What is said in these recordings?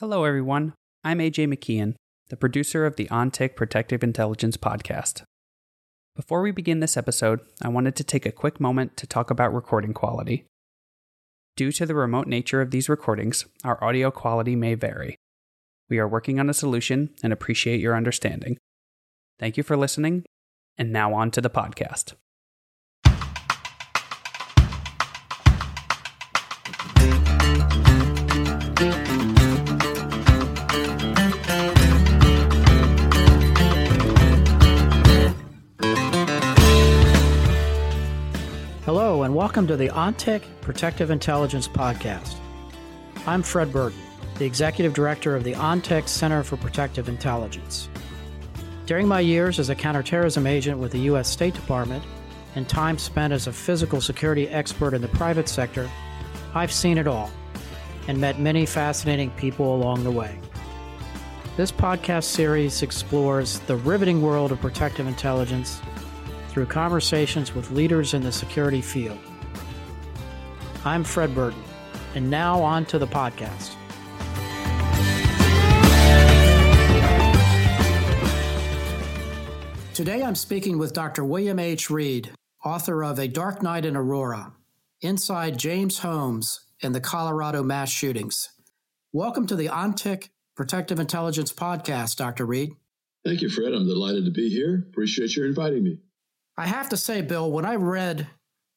Hello, everyone. I'm AJ McKeon, the producer of the Ontic Protective Intelligence podcast. Before we begin this episode, I wanted to take a quick moment to talk about recording quality. Due to the remote nature of these recordings, our audio quality may vary. We are working on a solution and appreciate your understanding. Thank you for listening, and now on to the podcast. Welcome to the Ontic Protective Intelligence Podcast. I'm Fred Burton, the Executive Director of the Ontic Center for Protective Intelligence. During my years as a counterterrorism agent with the U.S. State Department and time spent as a physical security expert in the private sector, I've seen it all and met many fascinating people along the way. This podcast series explores the riveting world of protective intelligence through conversations with leaders in the security field. I'm Fred Burton, and now on to the podcast. Today I'm speaking with Dr. William H. Reed, author of A Dark Night in Aurora Inside James Holmes and the Colorado Mass Shootings. Welcome to the Ontic Protective Intelligence Podcast, Dr. Reed. Thank you, Fred. I'm delighted to be here. Appreciate your inviting me. I have to say, Bill, when I read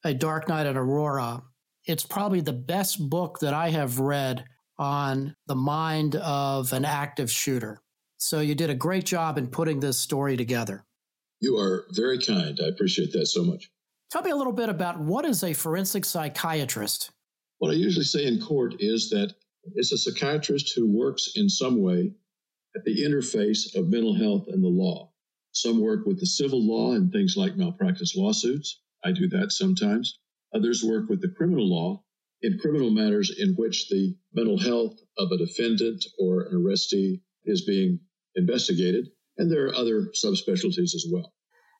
A Dark Night in Aurora, it's probably the best book that I have read on the mind of an active shooter. So you did a great job in putting this story together. You are very kind. I appreciate that so much. Tell me a little bit about what is a forensic psychiatrist? What I usually say in court is that it's a psychiatrist who works in some way at the interface of mental health and the law. Some work with the civil law and things like malpractice lawsuits. I do that sometimes. Others work with the criminal law in criminal matters in which the mental health of a defendant or an arrestee is being investigated. And there are other subspecialties as well.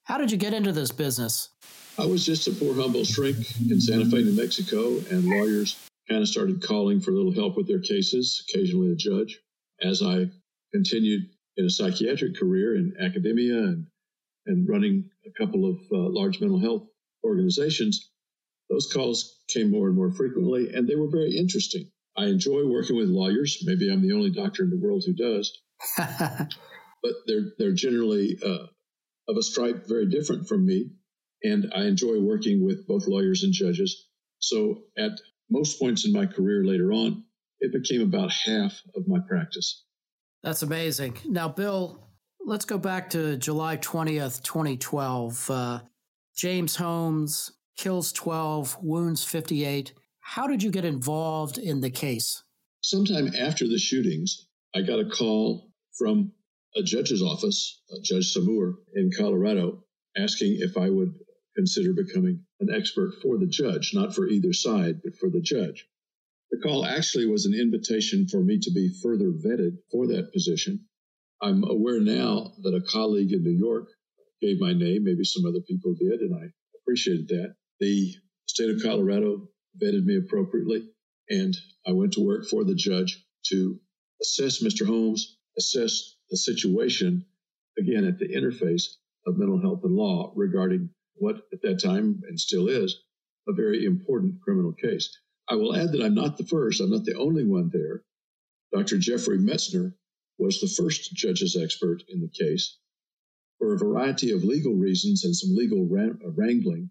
How did you get into this business? I was just a poor, humble shrink in Santa Fe, New Mexico, and lawyers kind of started calling for a little help with their cases, occasionally a judge. As I continued in a psychiatric career in academia and, and running a couple of uh, large mental health organizations, those calls came more and more frequently, and they were very interesting. I enjoy working with lawyers. Maybe I'm the only doctor in the world who does. but they're they're generally uh, of a stripe very different from me, and I enjoy working with both lawyers and judges. So at most points in my career later on, it became about half of my practice. That's amazing. Now, Bill, let's go back to July 20th, 2012. Uh, James Holmes kills 12, wounds 58. How did you get involved in the case? Sometime after the shootings, I got a call from a judge's office, uh, Judge Samour in Colorado, asking if I would consider becoming an expert for the judge, not for either side, but for the judge. The call actually was an invitation for me to be further vetted for that position. I'm aware now that a colleague in New York gave my name, maybe some other people did, and I appreciated that. The state of Colorado vetted me appropriately, and I went to work for the judge to assess Mr. Holmes, assess the situation, again, at the interface of mental health and law regarding what at that time and still is a very important criminal case. I will add that I'm not the first, I'm not the only one there. Dr. Jeffrey Metzner was the first judge's expert in the case. For a variety of legal reasons and some legal uh, wrangling,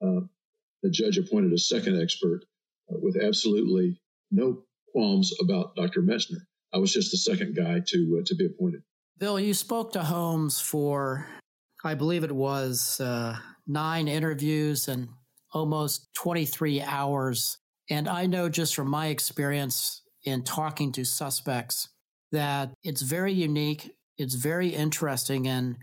the judge appointed a second expert uh, with absolutely no qualms about Dr. Metzner. I was just the second guy to uh, to be appointed. Bill, you spoke to Holmes for, I believe it was uh, nine interviews and almost 23 hours and I know just from my experience in talking to suspects that it's very unique, it's very interesting, and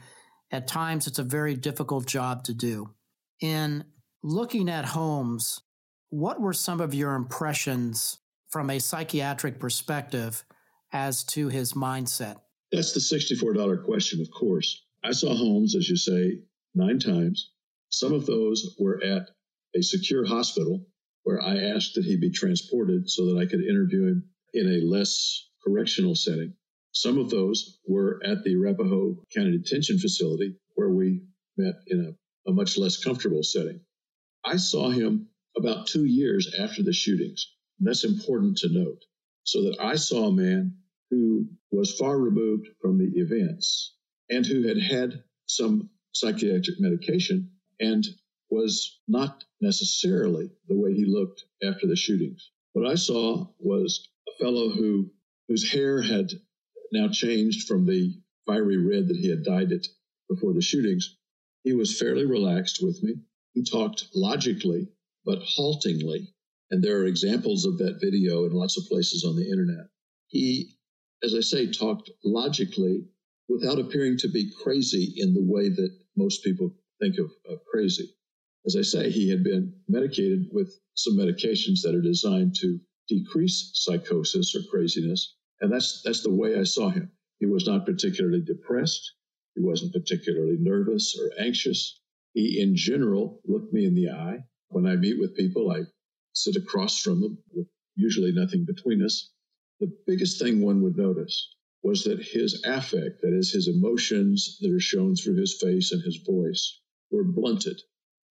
at times it's a very difficult job to do. In looking at Holmes, what were some of your impressions from a psychiatric perspective as to his mindset? That's the $64 question, of course. I saw Holmes, as you say, nine times. Some of those were at a secure hospital where I asked that he be transported so that I could interview him in a less correctional setting. Some of those were at the Arapahoe County Detention Facility, where we met in a, a much less comfortable setting. I saw him about two years after the shootings. That's important to note. So that I saw a man who was far removed from the events and who had had some psychiatric medication and was not necessarily the way he looked after the shootings. What I saw was a fellow who whose hair had now changed from the fiery red that he had dyed it before the shootings. He was fairly relaxed with me. He talked logically, but haltingly. And there are examples of that video in lots of places on the internet. He, as I say, talked logically without appearing to be crazy in the way that most people think of, of crazy. As I say, he had been medicated with some medications that are designed to decrease psychosis or craziness. And that's, that's the way I saw him. He was not particularly depressed. He wasn't particularly nervous or anxious. He, in general, looked me in the eye. When I meet with people, I sit across from them with usually nothing between us. The biggest thing one would notice was that his affect, that is, his emotions that are shown through his face and his voice, were blunted.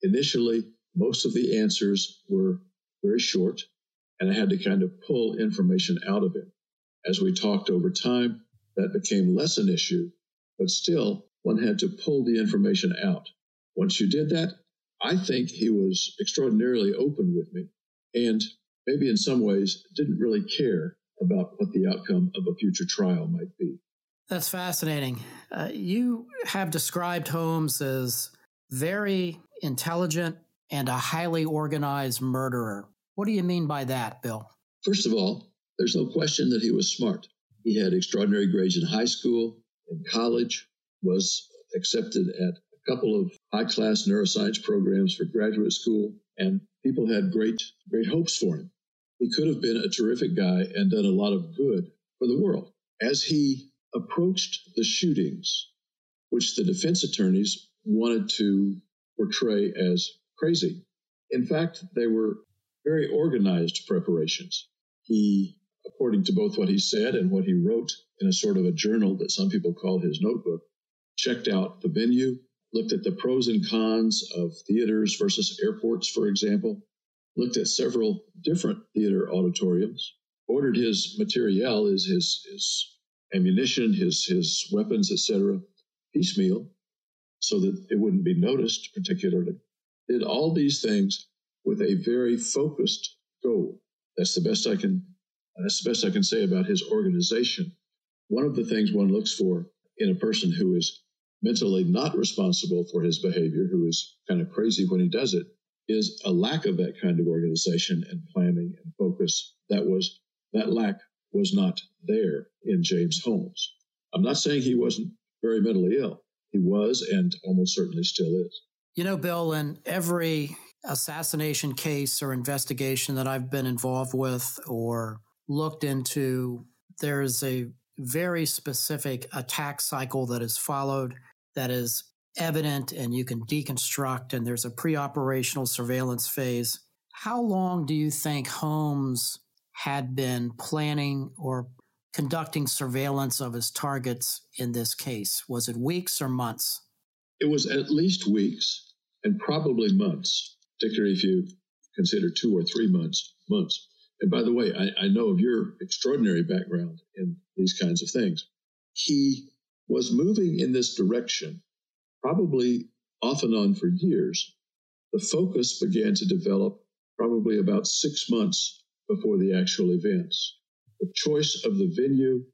Initially, most of the answers were very short, and I had to kind of pull information out of him. As we talked over time, that became less an issue, but still, one had to pull the information out. Once you did that, I think he was extraordinarily open with me and maybe in some ways didn't really care about what the outcome of a future trial might be. That's fascinating. Uh, you have described Holmes as very intelligent and a highly organized murderer. What do you mean by that, Bill? First of all, there's no question that he was smart. He had extraordinary grades in high school, and college, was accepted at a couple of high class neuroscience programs for graduate school, and people had great, great hopes for him. He could have been a terrific guy and done a lot of good for the world. As he approached the shootings, which the defense attorneys wanted to portray as crazy, in fact, they were very organized preparations. He, according to both what he said and what he wrote in a sort of a journal that some people call his notebook, checked out the venue, looked at the pros and cons of theaters versus airports, for example, looked at several different theater auditoriums, ordered his materiel, his, his, his ammunition, his, his weapons, etc., piecemeal, so that it wouldn't be noticed particularly. Did all these things with a very focused goal. That's the best I can. That's the best I can say about his organization. One of the things one looks for in a person who is mentally not responsible for his behavior, who is kind of crazy when he does it, is a lack of that kind of organization and planning and focus. That was that lack was not there in James Holmes. I'm not saying he wasn't very mentally ill. He was and almost certainly still is. You know, Bill, in every assassination case or investigation that I've been involved with or looked into, there's a very specific attack cycle that is followed that is evident and you can deconstruct, and there's a pre operational surveillance phase. How long do you think Holmes had been planning or conducting surveillance of his targets in this case? Was it weeks or months? It was at least weeks and probably months, particularly if you consider two or three months. Months. And by the way, I, I know of your extraordinary background in these kinds of things. He was moving in this direction, probably off and on for years. The focus began to develop probably about six months before the actual events. The choice of the venue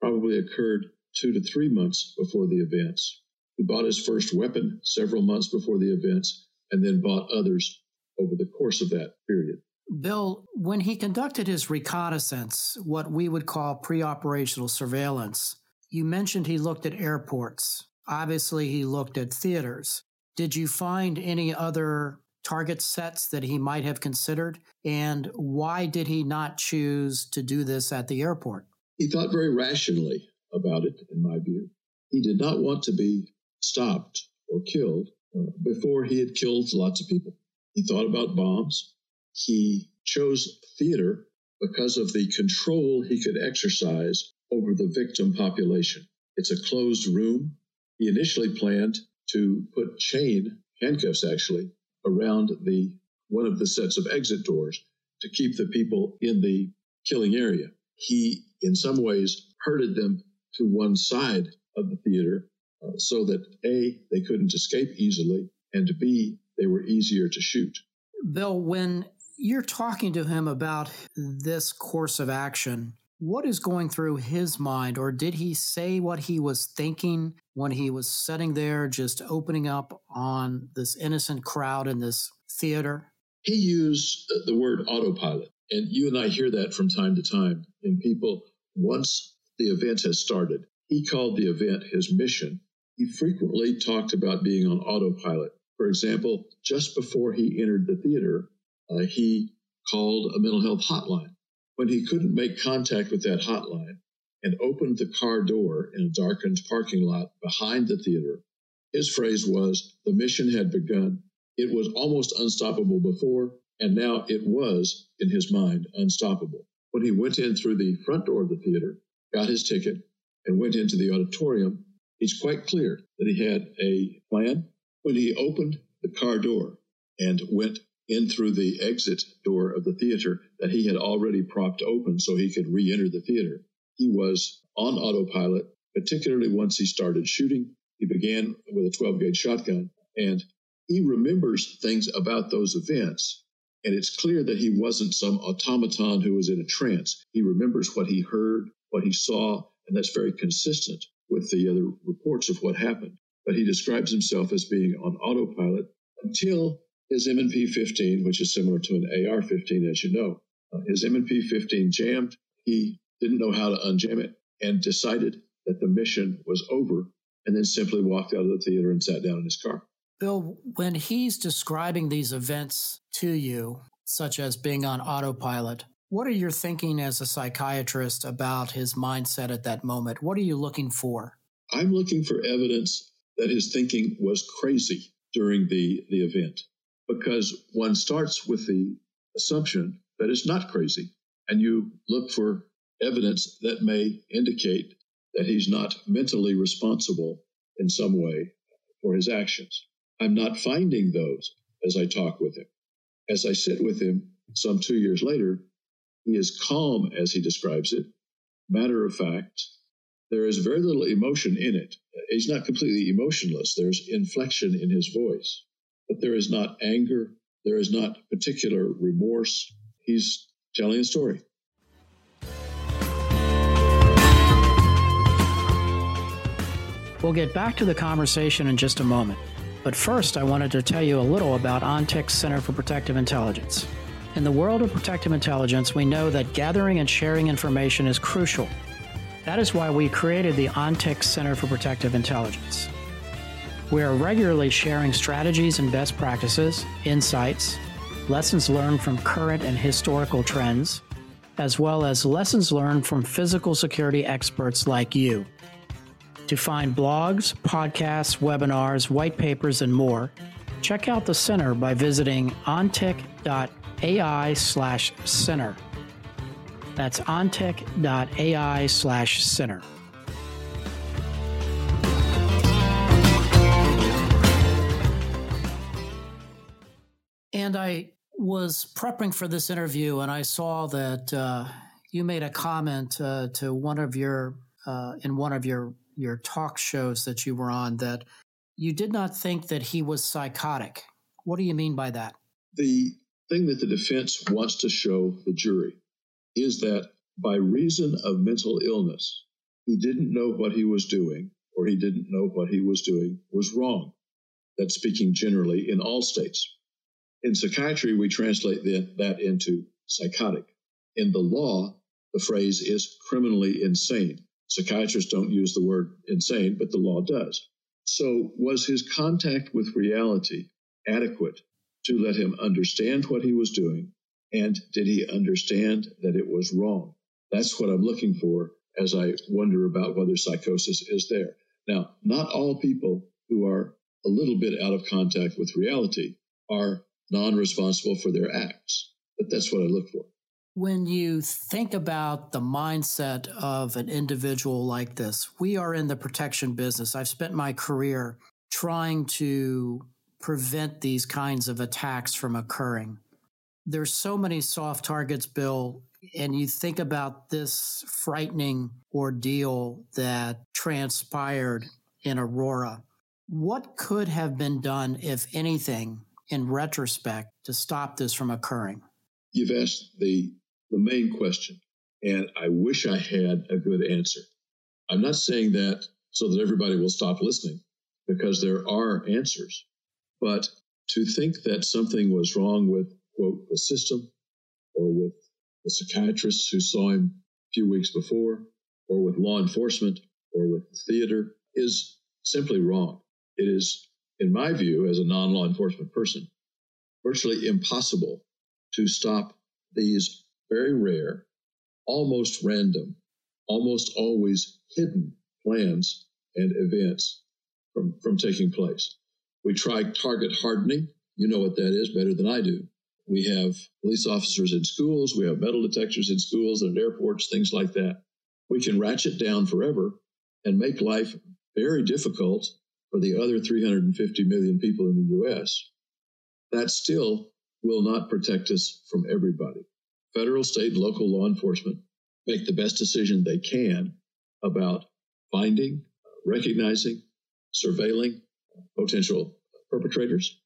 probably occurred two to three months before the events. He bought his first weapon several months before the events and then bought others over the course of that period. Bill, when he conducted his reconnaissance, what we would call pre operational surveillance, you mentioned he looked at airports. Obviously, he looked at theaters. Did you find any other target sets that he might have considered? And why did he not choose to do this at the airport? He thought very rationally about it, in my view. He did not want to be stopped or killed uh, before he had killed lots of people. He thought about bombs. He chose theater because of the control he could exercise over the victim population. It's a closed room. He initially planned to put chain handcuffs actually around the one of the sets of exit doors to keep the people in the killing area. He, in some ways, herded them to one side of the theater uh, so that A, they couldn't escape easily, and B, they were easier to shoot. Bill, when you're talking to him about this course of action, what is going through his mind, or did he say what he was thinking when he was sitting there just opening up on this innocent crowd in this theater? He used the word autopilot. And you and I hear that from time to time in people once the event has started. He called the event his mission. He frequently talked about being on autopilot. For example, just before he entered the theater, uh, he called a mental health hotline when he couldn't make contact with that hotline and opened the car door in a darkened parking lot behind the theater, his phrase was, The mission had begun. It was almost unstoppable before, and now it was, in his mind, unstoppable. When he went in through the front door of the theater, got his ticket, and went into the auditorium, he's quite clear that he had a plan. When he opened the car door and went in through the exit door of the theater that he had already propped open so he could re enter the theater. He was on autopilot, particularly once he started shooting. He began with a 12 gauge shotgun and he remembers things about those events. And it's clear that he wasn't some automaton who was in a trance. He remembers what he heard, what he saw, and that's very consistent with the other reports of what happened. But he describes himself as being on autopilot until his M&P 15, which is similar to an AR 15, as you know. Uh, his M&P 15 jammed. He didn't know how to unjam it and decided that the mission was over and then simply walked out of the theater and sat down in his car. Bill, when he's describing these events to you, such as being on autopilot, what are you thinking as a psychiatrist about his mindset at that moment? What are you looking for? I'm looking for evidence that his thinking was crazy during the, the event because one starts with the assumption that it's not crazy, and you look for evidence that may indicate that he's not mentally responsible in some way for his actions. I'm not finding those as I talk with him. As I sit with him some two years later, he is calm as he describes it, matter of fact. There is very little emotion in it. He's not completely emotionless. There's inflection in his voice but there is not anger, there is not particular remorse. He's telling a story. We'll get back to the conversation in just a moment. But first, I wanted to tell you a little about ONTIC's Center for Protective Intelligence. In the world of protective intelligence, we know that gathering and sharing information is crucial. That is why we created the ONTIC Center for Protective Intelligence. We are regularly sharing strategies and best practices, insights, lessons learned from current and historical trends, as well as lessons learned from physical security experts like you. To find blogs, podcasts, webinars, white papers, and more, check out the center by visiting ontic.ai slash center. That's ontic.ai slash center. And I was prepping for this interview and I saw that uh, you made a comment uh, to one of your uh, in one of your your talk shows that you were on that you did not think that he was psychotic. What do you mean by that? The thing that the defense wants to show the jury is that by reason of mental illness, he didn't know what he was doing or he didn't know what he was doing was wrong. That's speaking generally in all states. In psychiatry, we translate that into psychotic. In the law, the phrase is criminally insane. Psychiatrists don't use the word insane, but the law does. So, was his contact with reality adequate to let him understand what he was doing? And did he understand that it was wrong? That's what I'm looking for as I wonder about whether psychosis is there. Now, not all people who are a little bit out of contact with reality are non responsible for their acts. But that's what I look for. When you think about the mindset of an individual like this, we are in the protection business. I've spent my career trying to prevent these kinds of attacks from occurring. There's so many soft targets, Bill, and you think about this frightening ordeal that transpired in Aurora. What could have been done, if anything, in retrospect, to stop this from occurring? You've asked the the main question. And I wish I had a good answer. I'm not saying that so that everybody will stop listening because there are answers. But to think that something was wrong with, quote, the system or with the psychiatrist who saw him a few weeks before or with law enforcement or with the theater is simply wrong. It is, in my view, as a non law enforcement person, virtually impossible to stop these very rare, almost random, almost always hidden plans and events from, from taking place. We try target hardening. You know what that is better than I do. We have police officers in schools, we have metal detectors in schools and airports, things like that. We can ratchet down forever and make life very difficult for the other 350 million people in the US. That still will not protect us from everybody federal, state, local law enforcement make the best decision they can about finding, recognizing, surveilling potential perpetrators.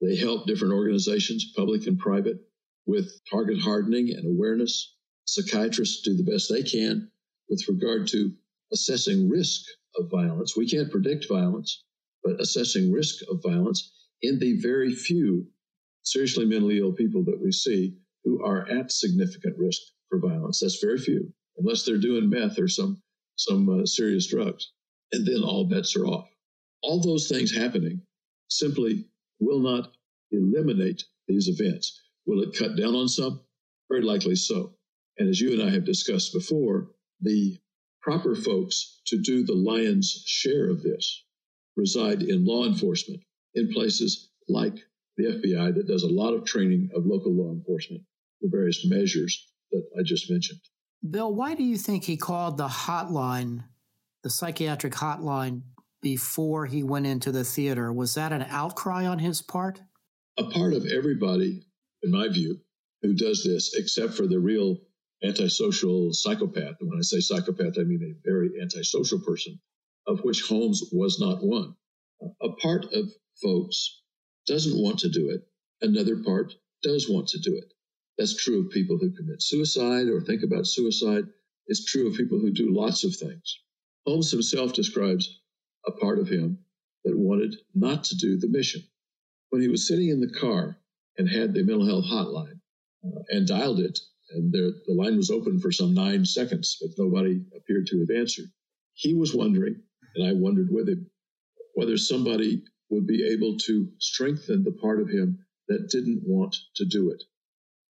They help different organizations, public and private, with target hardening and awareness. Psychiatrists do the best they can with regard to assessing risk of violence. We can't predict violence, but assessing risk of violence in the very few seriously mentally ill people that we see who are at significant risk for violence. That's very few, unless they're doing meth or some some uh, serious drugs. And then all bets are off. All those things happening simply will not eliminate these events. Will it cut down on some? Very likely so. And as you and I have discussed before, the proper folks to do the lion's share of this reside in law enforcement in places like the FBI that does a lot of training of local law enforcement the various measures that I just mentioned. Bill, why do you think he called the hotline, the psychiatric hotline, before he went into the theater? Was that an outcry on his part? A part of everybody, in my view, who does this, except for the real antisocial psychopath. And when I say psychopath, I mean a very antisocial person, of which Holmes was not one. A part of folks doesn't want to do it, another part does want to do it. That's true of people who commit suicide or think about suicide. It's true of people who do lots of things. Holmes himself describes a part of him that wanted not to do the mission. When he was sitting in the car and had the mental health hotline uh, and dialed it, and there, the line was open for some nine seconds, but nobody appeared to have answered. He was wondering, and I wondered with him, whether somebody would be able to strengthen the part of him that didn't want to do it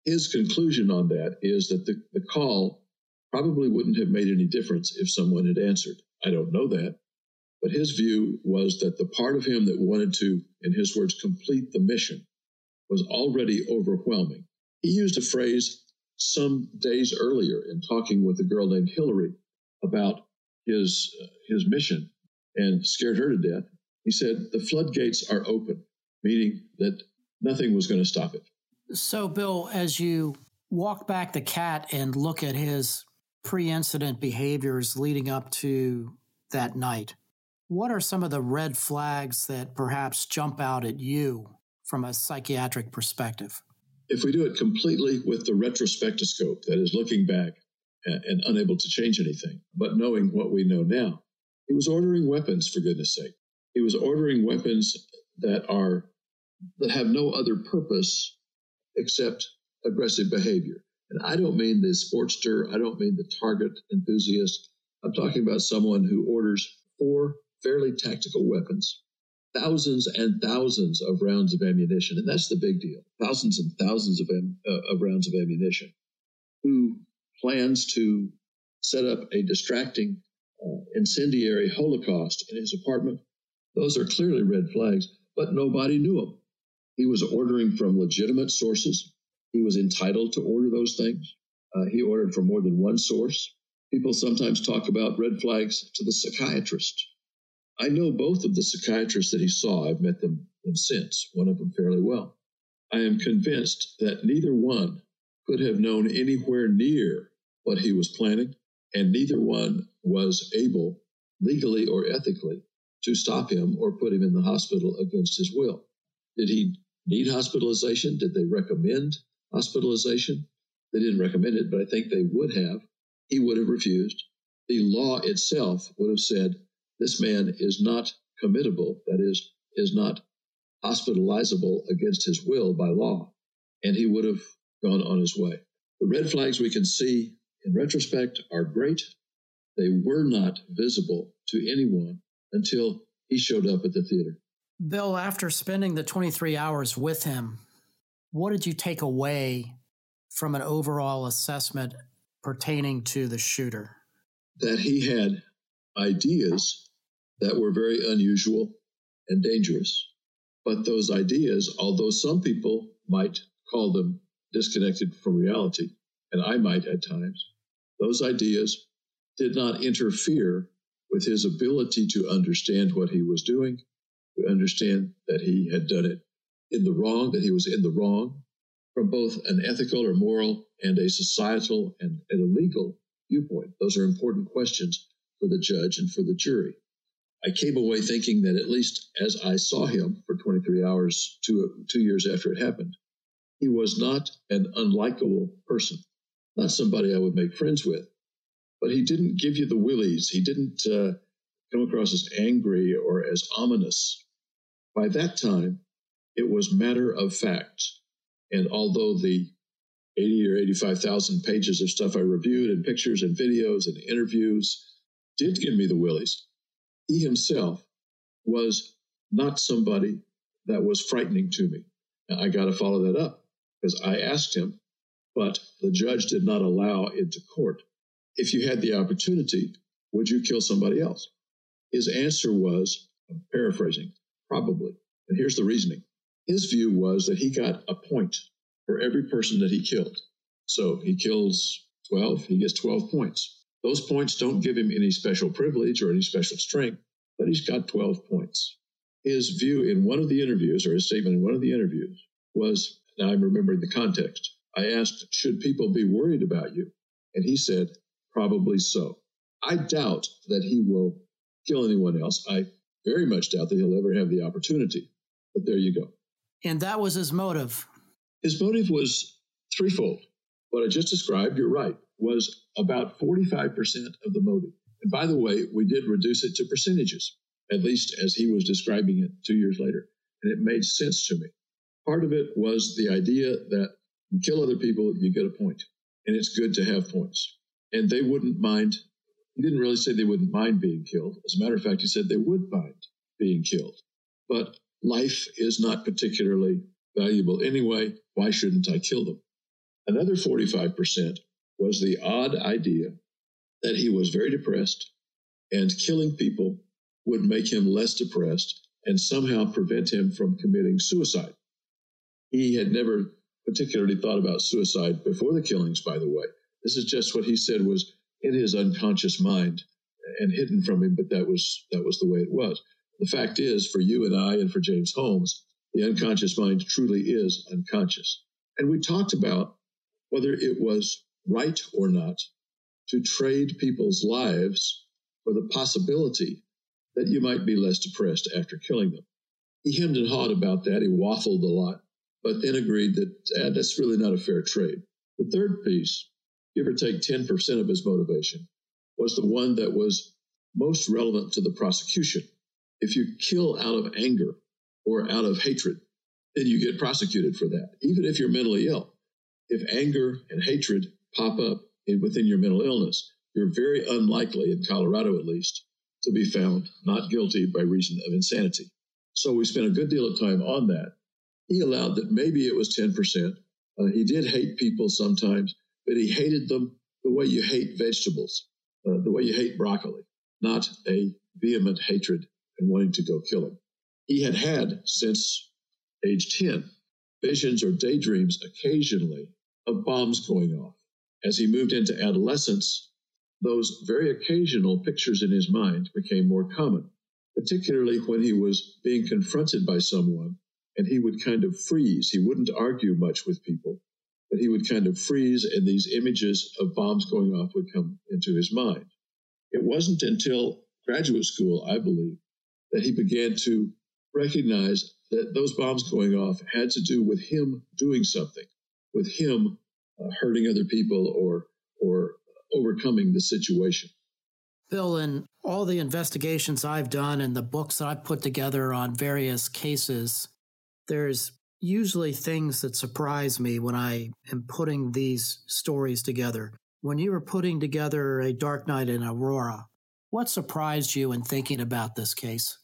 his conclusion on that is that the, the call probably wouldn't have made any difference if someone had answered. I don't know that. But his view was that the part of him that wanted to, in his words, complete the mission was already overwhelming. He used a phrase some days earlier in talking with a girl named Hillary about his, uh, his mission and scared her to death. He said, The floodgates are open, meaning that nothing was going to stop it. So, Bill, as you walk back the cat and look at his pre incident behaviors leading up to that night, what are some of the red flags that perhaps jump out at you from a psychiatric perspective? If we do it completely with the retrospectoscope, that is looking back and, and unable to change anything, but knowing what we know now, he was ordering weapons, for goodness sake. He was ordering weapons that are that have no other purpose except aggressive behavior. And I don't mean the sportster, I don't mean the target enthusiast. I'm talking about someone who orders four fairly tactical weapons, thousands and thousands of rounds of ammunition. And that's the big deal thousands and thousands of, am, uh, of rounds of ammunition, who plans to set up a distracting uh, incendiary holocaust in his apartment. Those are clearly red flags, but nobody knew him. He was ordering from legitimate sources. He was entitled to order those things. Uh, he ordered from more than one source. People sometimes talk about red flags to the psychiatrist. I know both of the psychiatrists that he saw. I've met them, them since, one of them fairly well. I am convinced that neither one could have known anywhere near what he was planning, and neither one was able, legally or ethically, to stop him or put him in the hospital against his will. Did he need hospitalization? Did they recommend hospitalization? They didn't recommend it, but I think they would have. He would have refused. The law itself would have said this man is not committable, that is, is not hospitalizable against his will by law, and he would have gone on his way. The red flags we can see in retrospect are great. They were not visible to anyone until he showed up at the theater. Bill, after spending the 23 hours with him, what did you take away from an overall assessment pertaining to the shooter? That he had ideas that were very unusual and dangerous. But those ideas, although some people might call them disconnected from reality, and I might at times, those ideas did not interfere with his ability to understand what he was doing, to understand that he had done it in the wrong, that he was in the wrong, from both an ethical or moral and a societal and, a legal viewpoint. Those are important questions for the judge and for the jury. I came away thinking that at least as I saw him for 23 hours, two, two years after it happened, he was not an unlikable person, not somebody I would make friends with, but he didn't give you the willies. He didn't uh, come across as angry or as ominous. By that time, it was matter of fact. And although the 80 or 85,000 pages of stuff I reviewed and pictures and videos and interviews did give me the willies, he himself was not somebody that was frightening to me. I got to follow that up because I asked him, but the judge did not allow into court if you had the opportunity, would you kill somebody else? His answer was, I'm paraphrasing, probably. And here's the reasoning. His view was that he got a point for every person that he killed. So he kills 12, he gets 12 points. Those points don't give him any special privilege or any special strength, but he's got 12 points. His view in one of the interviews, or his statement in one of the interviews, was now I'm remembering the context. I asked, Should people be worried about you? And he said, Probably so. I doubt that he will kill anyone else. I very much doubt that he'll ever have the opportunity. But there you go. And that was his motive. His motive was threefold. What I just described, you're right, was about 45% of the motive. And by the way, we did reduce it to percentages, at least as he was describing it two years later. And it made sense to me. Part of it was the idea that you kill other people, you get a point. And it's good to have points and they wouldn't mind. He didn't really say they wouldn't mind being killed. As a matter of fact, he said they would mind being killed. But life is not particularly valuable anyway. Why shouldn't I kill them? Another 45% was the odd idea that he was very depressed and killing people would make him less depressed and somehow prevent him from committing suicide. He had never particularly thought about suicide before the killings, by the way. This is just what he said was in his unconscious mind and hidden from him, but that was that was the way it was. The fact is, for you and I, and for James Holmes, the unconscious mind truly is unconscious. And we talked about whether it was right or not to trade people's lives for the possibility that you might be less depressed after killing them. He hemmed and hawed about that. He waffled a lot, but then agreed that eh, that's really not a fair trade. The third piece give or take 10% of his motivation, was the one that was most relevant to the prosecution. If you kill out of anger or out of hatred, then you get prosecuted for that, even if you're mentally ill. If anger and hatred pop up within your mental illness, you're very unlikely, in Colorado at least, to be found not guilty by reason of insanity. So we spent a good deal of time on that. He allowed that maybe it was 10%. Uh, he did hate people sometimes, but he hated them the way you hate vegetables, uh, the way you hate broccoli, not a vehement hatred and wanting to go kill him. He had had since age 10 visions or daydreams occasionally of bombs going off. As he moved into adolescence, those very occasional pictures in his mind became more common, particularly when he was being confronted by someone and he would kind of freeze. He wouldn't argue much with people, but he would kind of freeze, and these images of bombs going off would come into his mind. It wasn't until graduate school, I believe, that he began to recognize that those bombs going off had to do with him doing something, with him hurting other people or or overcoming the situation. Bill, in all the investigations I've done and the books that I've put together on various cases, there's usually things that surprise me when I am putting these stories together. When you were putting together A Dark Night in Aurora, what surprised you in thinking about this case?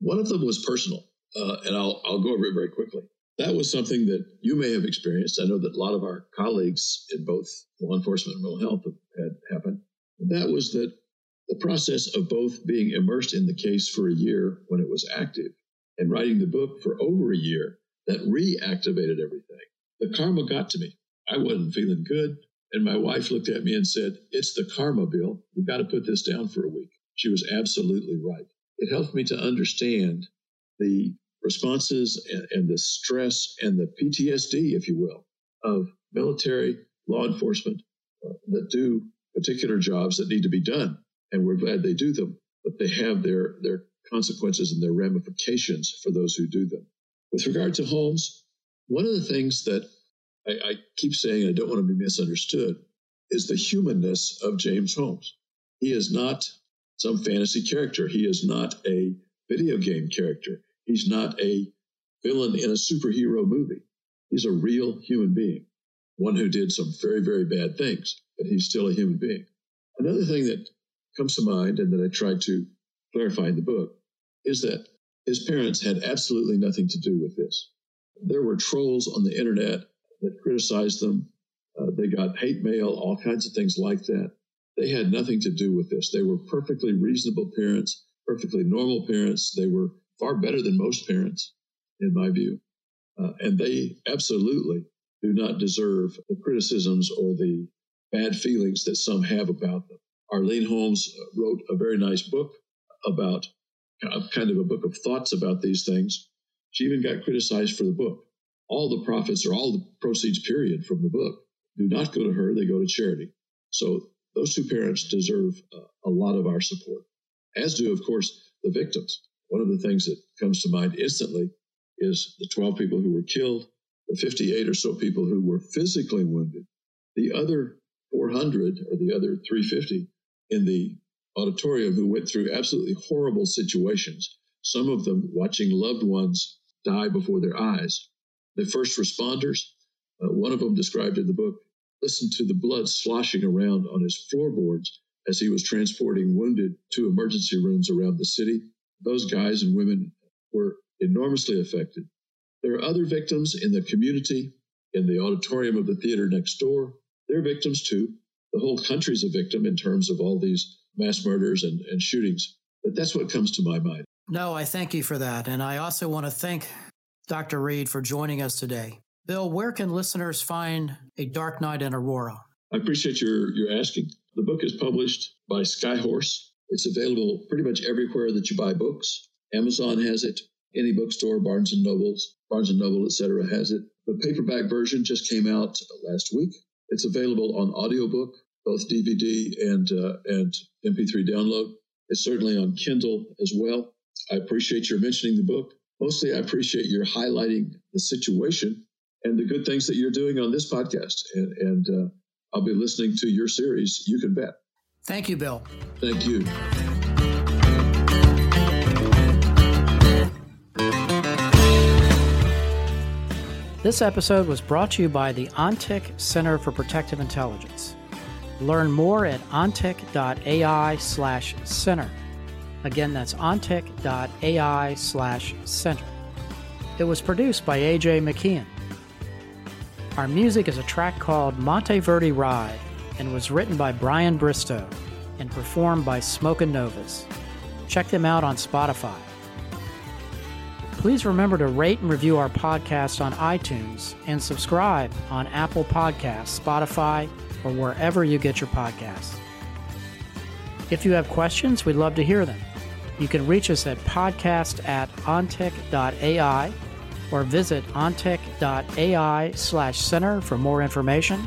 One of them was personal, uh, and I'll, I'll go over it very quickly. That was something that you may have experienced. I know that a lot of our colleagues in both law enforcement and mental health have had happen. That was that the process of both being immersed in the case for a year when it was active and writing the book for over a year that reactivated everything. The karma got to me. I wasn't feeling good. And my wife looked at me and said, It's the karma, Bill. We've got to put this down for a week. She was absolutely right. It helped me to understand the responses and, and the stress and the PTSD, if you will, of military law enforcement uh, that do particular jobs that need to be done. And we're glad they do them, but they have their, their consequences and their ramifications for those who do them. With regard to Holmes, one of the things that I, I keep saying, I don't want to be misunderstood, is the humanness of James Holmes. He is not some fantasy character. He is not a video game character. He's not a villain in a superhero movie. He's a real human being, one who did some very, very bad things, but he's still a human being. Another thing that comes to mind and that I tried to clarify in the book is that his parents had absolutely nothing to do with this. There were trolls on the internet that criticized them. Uh, they got hate mail, all kinds of things like that. They had nothing to do with this. They were perfectly reasonable parents, perfectly normal parents. They were far better than most parents, in my view. Uh, and they absolutely do not deserve the criticisms or the bad feelings that some have about them. Arlene Holmes uh, wrote a very nice book about uh, kind of a book of thoughts about these things. She even got criticized for the book. All the profits or all the proceeds, period, from the book do not go to her, they go to charity. So those two parents deserve uh, a lot of our support, as do, of course, the victims. One of the things that comes to mind instantly is the 12 people who were killed, the 58 or so people who were physically wounded, the other 400 or the other 350 in the auditorium who went through absolutely horrible situations, some of them watching loved ones die before their eyes. The first responders, uh, one of them described in the book, listened to the blood sloshing around on his floorboards as he was transporting wounded to emergency rooms around the city. Those guys and women were enormously affected. There are other victims in the community, in the auditorium of the theater next door. They're victims too. The whole country's a victim in terms of all these mass murders and, and shootings. But that's what comes to my mind. No, I thank you for that. And I also want to thank Dr. Reed for joining us today. Bill, where can listeners find A Dark Night in Aurora? I appreciate your, your asking. The book is published by Skyhorse. It's available pretty much everywhere that you buy books. Amazon has it, any bookstore, Barnes and Nobles, Barnes and Noble, etc. has it. The paperback version just came out last week. It's available on audiobook, both DVD and uh, and MP3 download. It's certainly on Kindle as well. I appreciate your mentioning the book. Mostly, I appreciate your highlighting the situation and the good things that you're doing on this podcast. And, and uh, I'll be listening to your series. You can bet. Thank you, Bill. Thank you. This episode was brought to you by the ONTIC Center for Protective Intelligence. Learn more at ontic.ai slash center. Again, that's ontic.ai slash center. It was produced by AJ McKeon. Our music is a track called Monteverdi Ride and was written by Brian Bristow and performed by Smoke and Novas. Check them out on Spotify. Please remember to rate and review our podcast on iTunes and subscribe on Apple Podcasts, Spotify, or wherever you get your podcasts. If you have questions, we'd love to hear them. You can reach us at podcast at ontic.ai or visit ontic.ai slash center for more information.